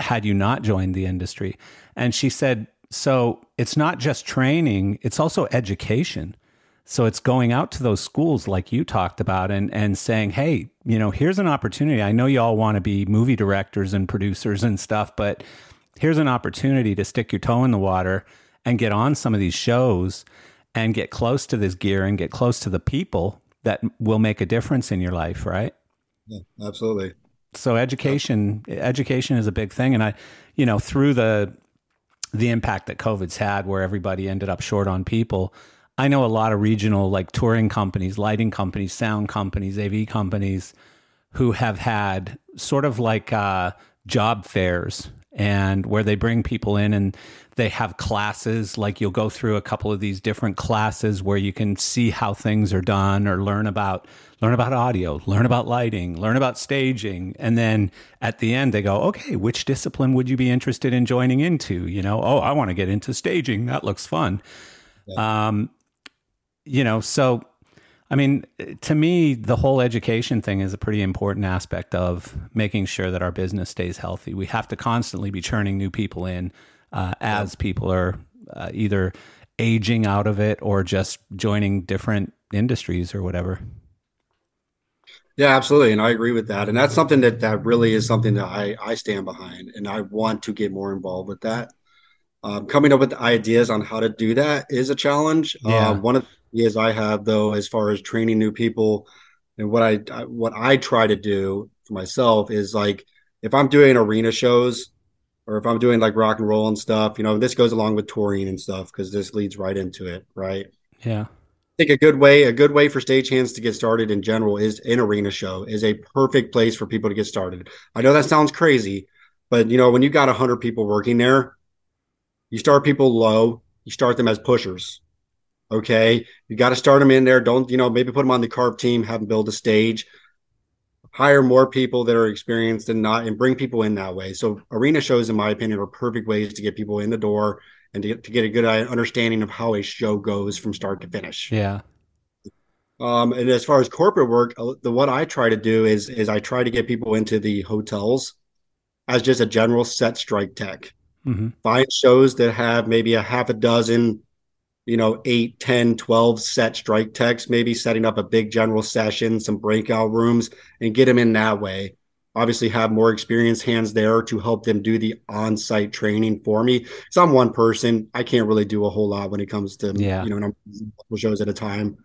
had you not joined the industry. And she said so it's not just training, it's also education. So it's going out to those schools like you talked about and, and saying, hey, you know, here's an opportunity. I know you all want to be movie directors and producers and stuff, but here's an opportunity to stick your toe in the water and get on some of these shows and get close to this gear and get close to the people that will make a difference in your life, right? Yeah, absolutely. So education education is a big thing and I you know through the the impact that COVID's had, where everybody ended up short on people. I know a lot of regional, like touring companies, lighting companies, sound companies, AV companies, who have had sort of like uh, job fairs and where they bring people in and they have classes like you'll go through a couple of these different classes where you can see how things are done or learn about learn about audio learn about lighting learn about staging. And then at the end they go okay which discipline would you be interested in joining into? You know oh i want to get into staging. That looks fun. Yeah. um, you know so I mean, to me, the whole education thing is a pretty important aspect of making sure that our business stays healthy. We have to constantly be churning new people in uh, as people are uh, either aging out of it or just joining different industries or whatever. Yeah, absolutely, and I agree with that. And that's something that that really is something that I I stand behind, and I want to get more involved with that. Um, coming up with ideas on how to do that is a challenge. Yeah. Uh, one of the ideas I have though, as far as training new people, and what I what I try to do for myself is like if I'm doing arena shows or if I'm doing like rock and roll and stuff, you know, this goes along with touring and stuff because this leads right into it, right? Yeah. I think a good way, a good way for stagehands to get started in general is an arena show is a perfect place for people to get started. I know that sounds crazy, but you know, when you got a hundred people working there, you start people low, you start them as pushers. Okay. You got to start them in there. Don't, you know, maybe put them on the carp team, have them build a stage, hire more people that are experienced and not, and bring people in that way. So arena shows, in my opinion, are perfect ways to get people in the door and to get, to get a good understanding of how a show goes from start to finish. Yeah. Um, and as far as corporate work, uh, the what I try to do is is I try to get people into the hotels as just a general set strike tech. Mm-hmm. Find shows that have maybe a half a dozen you know, 8, 10, 12 set strike techs, maybe setting up a big general session, some breakout rooms, and get them in that way. Obviously, have more experienced hands there to help them do the on site training for me. Because I'm one person, I can't really do a whole lot when it comes to, yeah. you know, multiple shows at a time.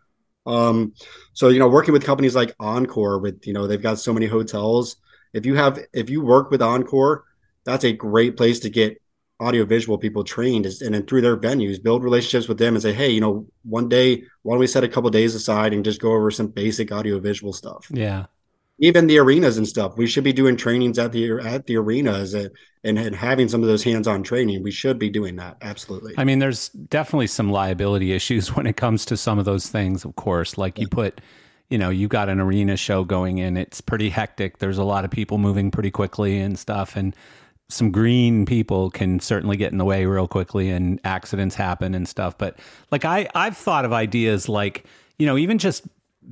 Um, so, you know, working with companies like Encore, with, you know, they've got so many hotels. If you have, if you work with Encore, that's a great place to get audiovisual people trained is, and then through their venues build relationships with them and say hey you know one day why don't we set a couple days aside and just go over some basic audiovisual stuff? Yeah. Even the arenas and stuff we should be doing trainings at the at the arenas and, and, and having some of those hands-on training. We should be doing that absolutely. I mean there's definitely some liability issues when it comes to some of those things of course. Like yeah. you put you know you got an arena show going in it's pretty hectic. There's a lot of people moving pretty quickly and stuff. And some green people can certainly get in the way real quickly and accidents happen and stuff. But like I, I've thought of ideas like, you know, even just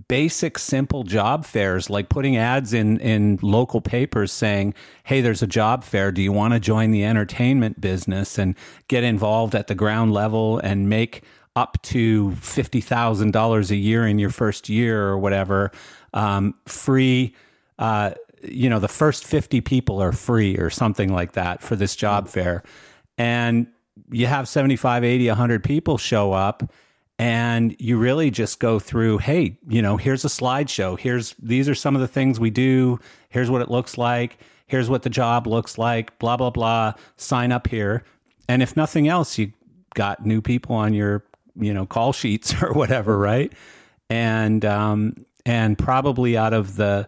basic simple job fairs like putting ads in in local papers saying hey there's a job fair do you want to join the entertainment business and get involved at the ground level and make up to $50,000 a year in your first year or whatever um, free uh, you know, the first 50 people are free or something like that for this job fair. And you have 75, 80, 100 people show up and you really just go through, hey, you know, here's a slideshow. Here's these are some of the things we do. Here's what it looks like. Here's what the job looks like, blah blah blah. Sign up here. And if nothing else, you got new people on your, you know, call sheets or whatever, right? And um and probably out of the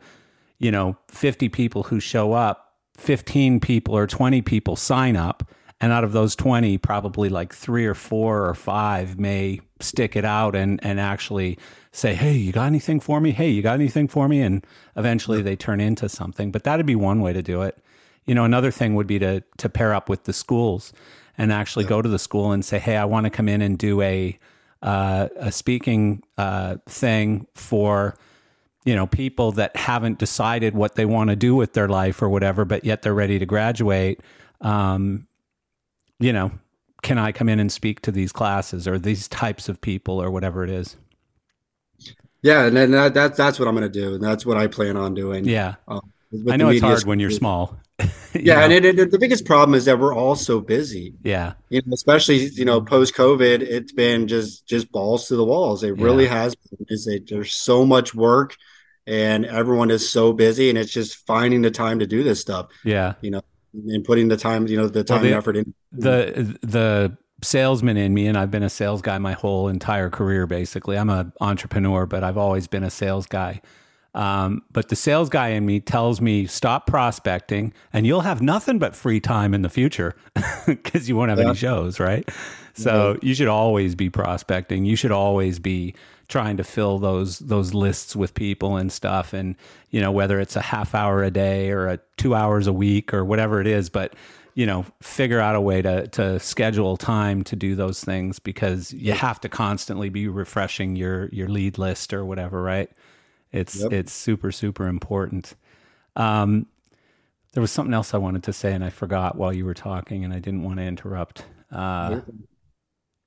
you know, 50 people who show up, 15 people or 20 people sign up. And out of those 20, probably like three or four or five may stick it out and, and actually say, Hey, you got anything for me? Hey, you got anything for me? And eventually they turn into something. But that'd be one way to do it. You know, another thing would be to, to pair up with the schools and actually yeah. go to the school and say, Hey, I want to come in and do a, uh, a speaking uh, thing for you know people that haven't decided what they want to do with their life or whatever but yet they're ready to graduate um, you know can i come in and speak to these classes or these types of people or whatever it is? Yeah and then that, that that's what i'm going to do and that's what i plan on doing. Yeah. Um, i know it's hard when you're small. Yeah know? and it, it, the biggest problem is that we're all so busy. Yeah. You know especially you know post covid it's been just just balls to the walls. It yeah. really has been. Is there's so much work and everyone is so busy and it's just finding the time to do this stuff yeah you know and putting the time you know the time well, the, and effort in the the salesman in me and I've been a sales guy my whole entire career basically I'm an entrepreneur but I've always been a sales guy Um, but the sales guy in me tells me stop prospecting, and you'll have nothing but free time in the future because you won't have yeah. any shows, right? So mm-hmm. you should always be prospecting. You should always be trying to fill those those lists with people and stuff and you know whether it's a half hour a day or a 2 hours a week or whatever it is but you know figure out a way to to schedule time to do those things because you have to constantly be refreshing your your lead list or whatever right it's yep. it's super super important um there was something else I wanted to say and I forgot while you were talking and I didn't want to interrupt uh,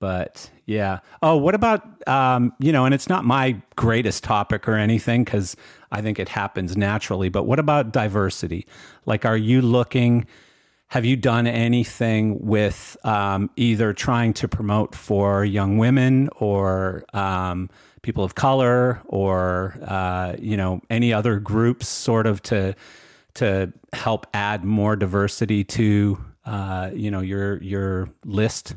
but yeah. Oh, what about um, you know, and it's not my greatest topic or anything because I think it happens naturally. But what about diversity? Like, are you looking? Have you done anything with um, either trying to promote for young women or um, people of color or uh, you know any other groups, sort of to to help add more diversity to uh, you know your your list?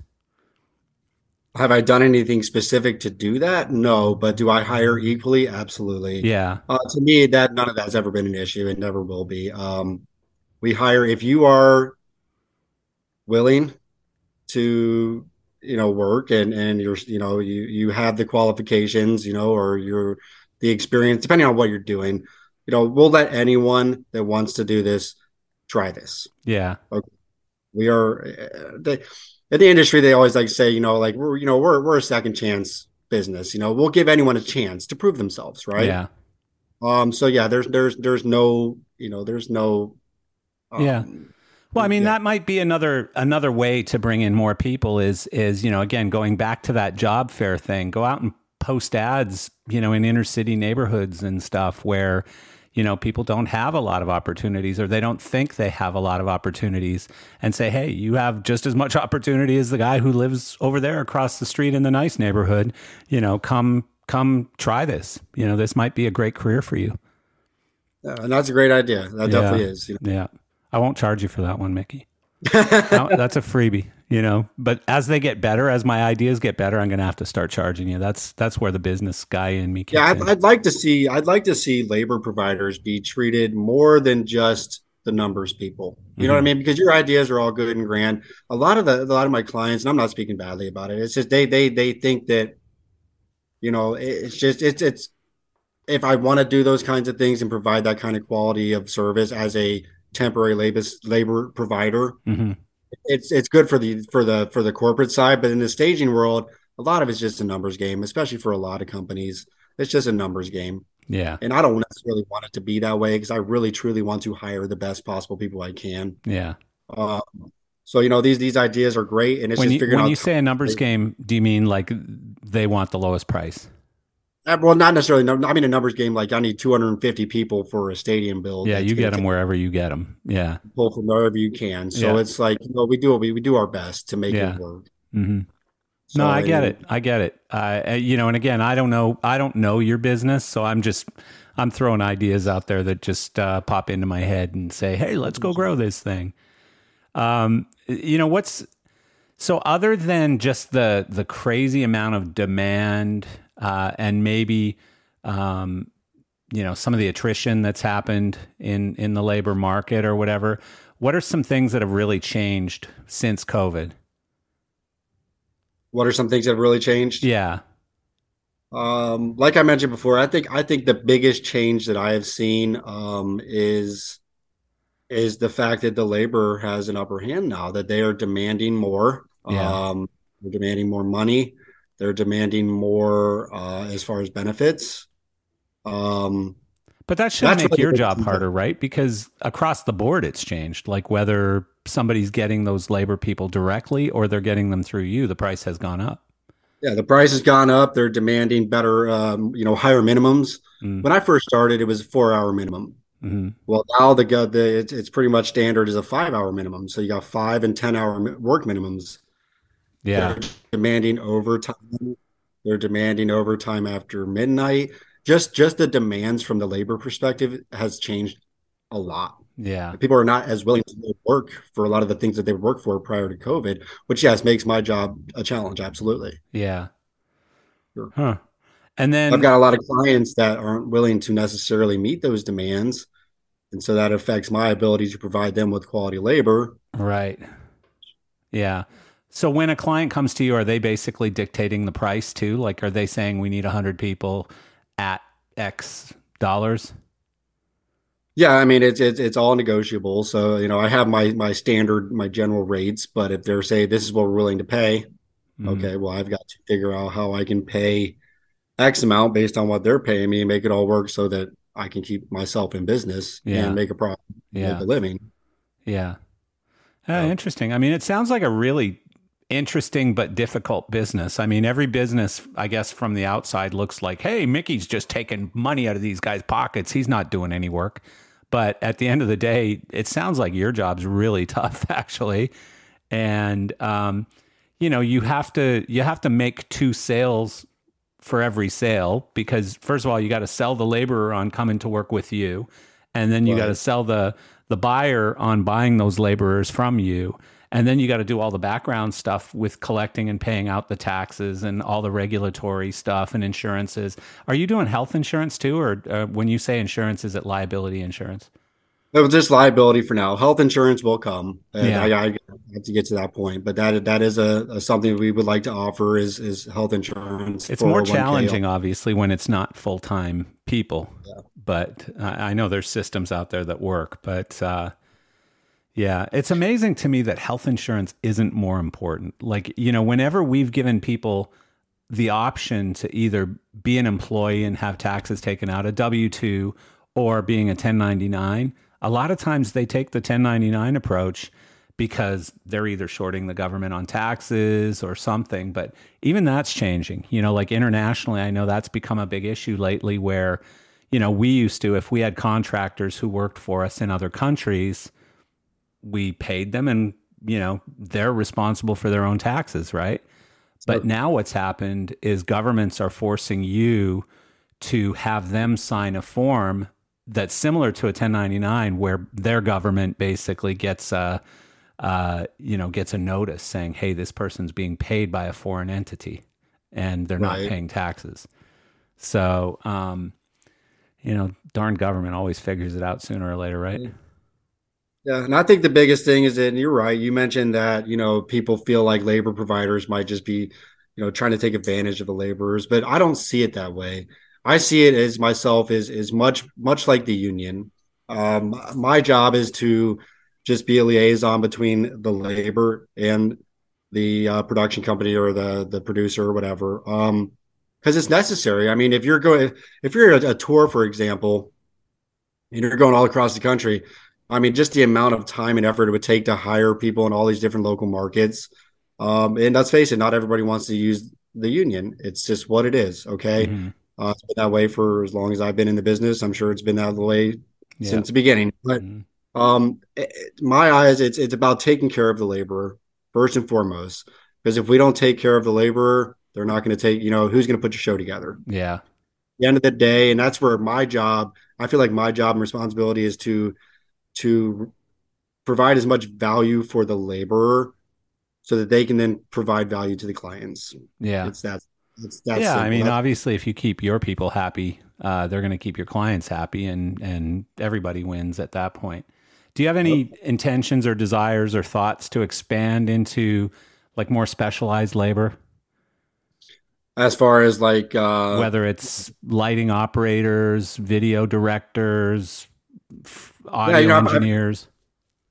Have I done anything specific to do that? No, but do I hire equally? Absolutely. Yeah. Uh, to me, that none of that's ever been an issue and never will be. Um, we hire if you are willing to, you know, work and and you're, you know, you you have the qualifications, you know, or you're the experience, depending on what you're doing. You know, we'll let anyone that wants to do this try this. Yeah. Okay. We are. Uh, they, in the industry, they always like say, you know, like we're, you know, we're we're a second chance business. You know, we'll give anyone a chance to prove themselves, right? Yeah. Um. So yeah, there's there's there's no, you know, there's no. Um, yeah. Well, I mean, yeah. that might be another another way to bring in more people. Is is you know, again, going back to that job fair thing. Go out and post ads, you know, in inner city neighborhoods and stuff where you know, people don't have a lot of opportunities or they don't think they have a lot of opportunities and say, hey, you have just as much opportunity as the guy who lives over there across the street in the nice neighborhood. You know, come come try this. You know, this might be a great career for you. And that's a great idea. That yeah. definitely is. You know? Yeah. I won't charge you for that one, Mickey. that's a freebie you know but as they get better as my ideas get better i'm going to have to start charging you. That's that's where the business guy in me yeah I'd, I'd, like to see i'd like to see labor providers be treated more than just the numbers people. You mm-hmm. know what i mm-hmm. mean? Because your ideas are all good and grand. A lot of the a lot of my clients and i'm not speaking badly about it it's just they they they think that you know it's just it's it's if i want to do those kinds of things and provide that kind of quality of service as a temporary labor labor provider mm-hmm it's it's good for the for the for the corporate side, but in the staging world, a lot of it's just a numbers game, especially for a lot of companies. It's just a numbers game. Yeah. And I don't necessarily want it to be that way because I really truly want to hire the best possible people I can. Yeah. Uh, so you know these these ideas are great, and it's when just you, figuring when out. you say a numbers game, do you mean like they want the lowest price? Uh, well, not necessarily. I mean, a numbers game like I need 250 people for a stadium build. Yeah, you get them wherever you get them. Yeah, pull from wherever you can. So yeah. it's like you know we do we we do our best to make yeah. it work. Mm-hmm. So, no, I get it. I get it. Uh, you know, and again, I don't know. I don't know your business, so I'm just I'm throwing ideas out there that just uh, pop into my head and say, "Hey, let's go grow this thing." Um, you know what's so other than just the the crazy amount of demand uh, and maybe um, you know some of the attrition that's happened in in the labor market or whatever. What are some things that have really changed since COVID? What are some things that have really changed? Yeah. Um, like I mentioned before, I think I think the biggest change that I have seen um, is is the fact that the labor has an upper hand now that they are demanding more. Yeah. Um, they're demanding more money. They're demanding more uh, as far as benefits. Um, but that should make your job harder, right? Because across the board, it's changed. Like whether somebody's getting those labor people directly or they're getting them through you, the price has gone up. Yeah, the price has gone up. They're demanding better, um, you know, higher minimums. Mm. When I first started, it was a four-hour minimum. Mm-hmm. Well, now the, the it's, it's pretty much standard is a five-hour minimum. So you got five and ten-hour work minimums. Yeah. They're demanding overtime. They're demanding overtime after midnight. Just just the demands from the labor perspective has changed a lot. Yeah. People are not as willing to work for a lot of the things that they worked for prior to COVID, which yes makes my job a challenge, absolutely. Yeah. Sure. Huh. And then I've got a lot of clients that aren't willing to necessarily meet those demands. And so that affects my ability to provide them with quality labor. Right. Yeah. So when a client comes to you, are they basically dictating the price too? Like, are they saying we need 100 people at X dollars? Yeah, I mean it's it's it's all negotiable. So you know, I have my my standard my general rates, but if they're say this is what we're willing to pay, mm-hmm. okay, well I've got to figure out how I can pay X amount based on what they're paying me and make it all work so that I can keep myself in business yeah. and make a profit, yeah. make a living. Yeah. Uh, interesting. I mean, it sounds like a really interesting but difficult business. I mean, every business, I guess, from the outside looks like, hey, Mickey's just taking money out of these guys' pockets. He's not doing any work. But at the end of the day, it sounds like your job's really tough, actually. And um, you know, you have to you have to make two sales for every sale because first of all, you got to sell the laborer on coming to work with you, and then you right. got to sell the the buyer on buying those laborers from you and then you got to do all the background stuff with collecting and paying out the taxes and all the regulatory stuff and insurances. Are you doing health insurance too, or uh, when you say insurance, is it liability insurance? It was just liability for now. Health insurance will come. yeah. I, I, have to get to that point, but that that is a, a, something we would like to offer is is health insurance. It's more challenging, obviously, when it's not full time people. Yeah. But I, I know there's systems out there that work, but. Uh, yeah, it's amazing to me that health insurance isn't more important. Like, you know, whenever we've given people the option to either be an employee and have taxes taken out, a W 2, or being a 1099, a lot of times they take the 1099 approach because they're either shorting the government on taxes or something. But even that's changing. You know, like internationally, I know that's become a big issue lately where, you know, we used to, if we had contractors who worked for us in other countries, we paid them and you know they're responsible for their own taxes right? But now what's happened is governments are forcing you to have them sign a form that's similar to a 1099 where their government basically gets a uh, you know gets a notice saying hey this person's being paid by a foreign entity and they're right. not paying taxes. So um, you know darn government always figures it out sooner or later right yeah, and I think the biggest thing is that you're right. You mentioned that you know people feel like labor providers might just be, you know, trying to take advantage of the laborers, but I don't see it that way. I see it as myself is is much much like the union. Um, my job is to just be a liaison between the labor and the uh, production company or the the producer or whatever. Um, because it's necessary. I mean, if you're going, if you're a, a tour, for example, and you're going all across the country, I mean, just the amount of time and effort it would take to hire people in all these different local markets. Um, and let's face it, not everybody wants to use the union. It's just what it is. Okay. Mm-hmm. Uh, it's been that way for as long as I've been in the business. I'm sure it's been that way yeah. since the beginning. But mm-hmm. um, it, my eyes, it's it's about taking care of the laborer first and foremost. Because if we don't take care of the laborer, they're not going to take. You know, who's going to put your show together? Yeah. At the end of the day, and that's where my job. I feel like my job and responsibility is to to provide as much value for the laborer so that they can then provide value to the clients. Yeah. It's that. It's that yeah. Simple. I mean, obviously, if you keep your people happy, uh, they're going to keep your clients happy and, and everybody wins at that point. Do you have any intentions or desires or thoughts to expand into like more specialized labor? As far as like uh, whether it's lighting operators, video directors, audio yeah, you know, engineers.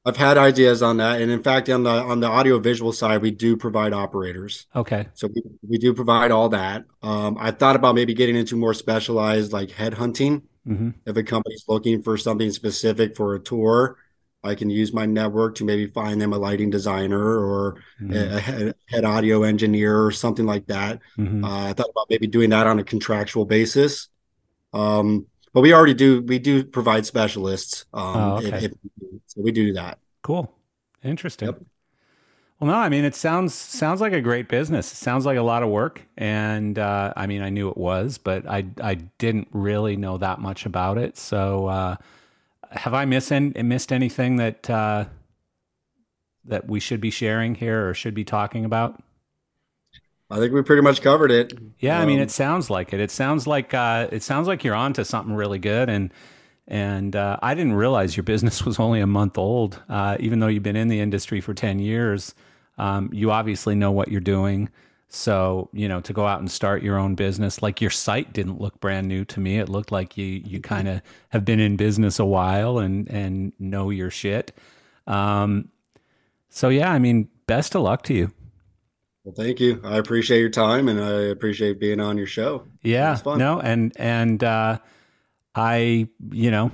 I've, I've, had ideas on that, and in fact, on the on the audio visual side, we do provide operators. Okay, so we, we do provide all that. Um, I thought about maybe getting into more specialized, like head hunting. Mm-hmm. If a company's looking for something specific for a tour, I can use my network to maybe find them a lighting designer or mm-hmm. a, head, audio engineer or something like that. Mm-hmm. Uh, I thought about maybe doing that on a contractual basis. Um, but we already do we do provide specialists. Um, oh, okay. If, if, so we do that. Cool, interesting. Yep. Well, no, I mean it sounds sounds like a great business. It sounds like a lot of work, and uh, I mean I knew it was, but I I didn't really know that much about it. So, uh, have I missed missed anything that uh, that we should be sharing here or should be talking about? I think we pretty much covered it. Yeah, um, I mean, um, it sounds like it. It sounds like uh, it sounds like you're onto something really good, and and uh, I didn't realize your business was only a month old, uh, even though you've been in the industry for ten years. Um, you obviously know what you're doing. So you know to go out and start your own business, like your site didn't look brand new to me. It looked like you you kind of have been in business a while and and know your shit. Um, so yeah, I mean, best of luck to you. Well, thank you. I appreciate your time and I appreciate being on your show. Yeah, no, and and uh, I, you know,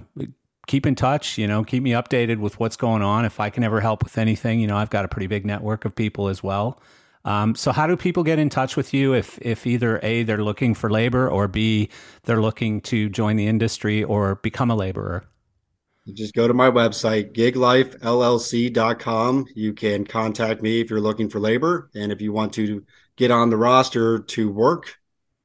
keep in touch. You know, keep me updated with what's going on. If I can ever help with anything, you know, I've got a pretty big network of people as well. Um, so, how do people get in touch with you if if either a they're looking for labor or b they're looking to join the industry or become a laborer? Just go to my website, giglifellc.com. You can contact me if you're looking for labor. And if you want to get on the roster to work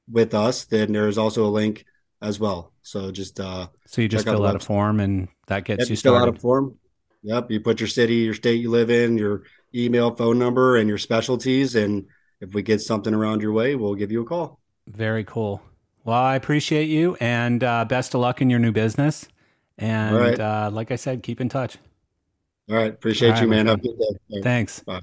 with us, then there's also a link as well. So just uh So you just fill out, out a form and that gets yep, you started. Fill out a form. Yep. You put your city, your state you live in, your email, phone number, and your specialties. And if we get something around your way, we'll give you a call. Very cool. Well, I appreciate you and uh, best of luck in your new business. And right. uh, like I said, keep in touch. All right. Appreciate All right, you, man. Have a good day. Thanks. Bye.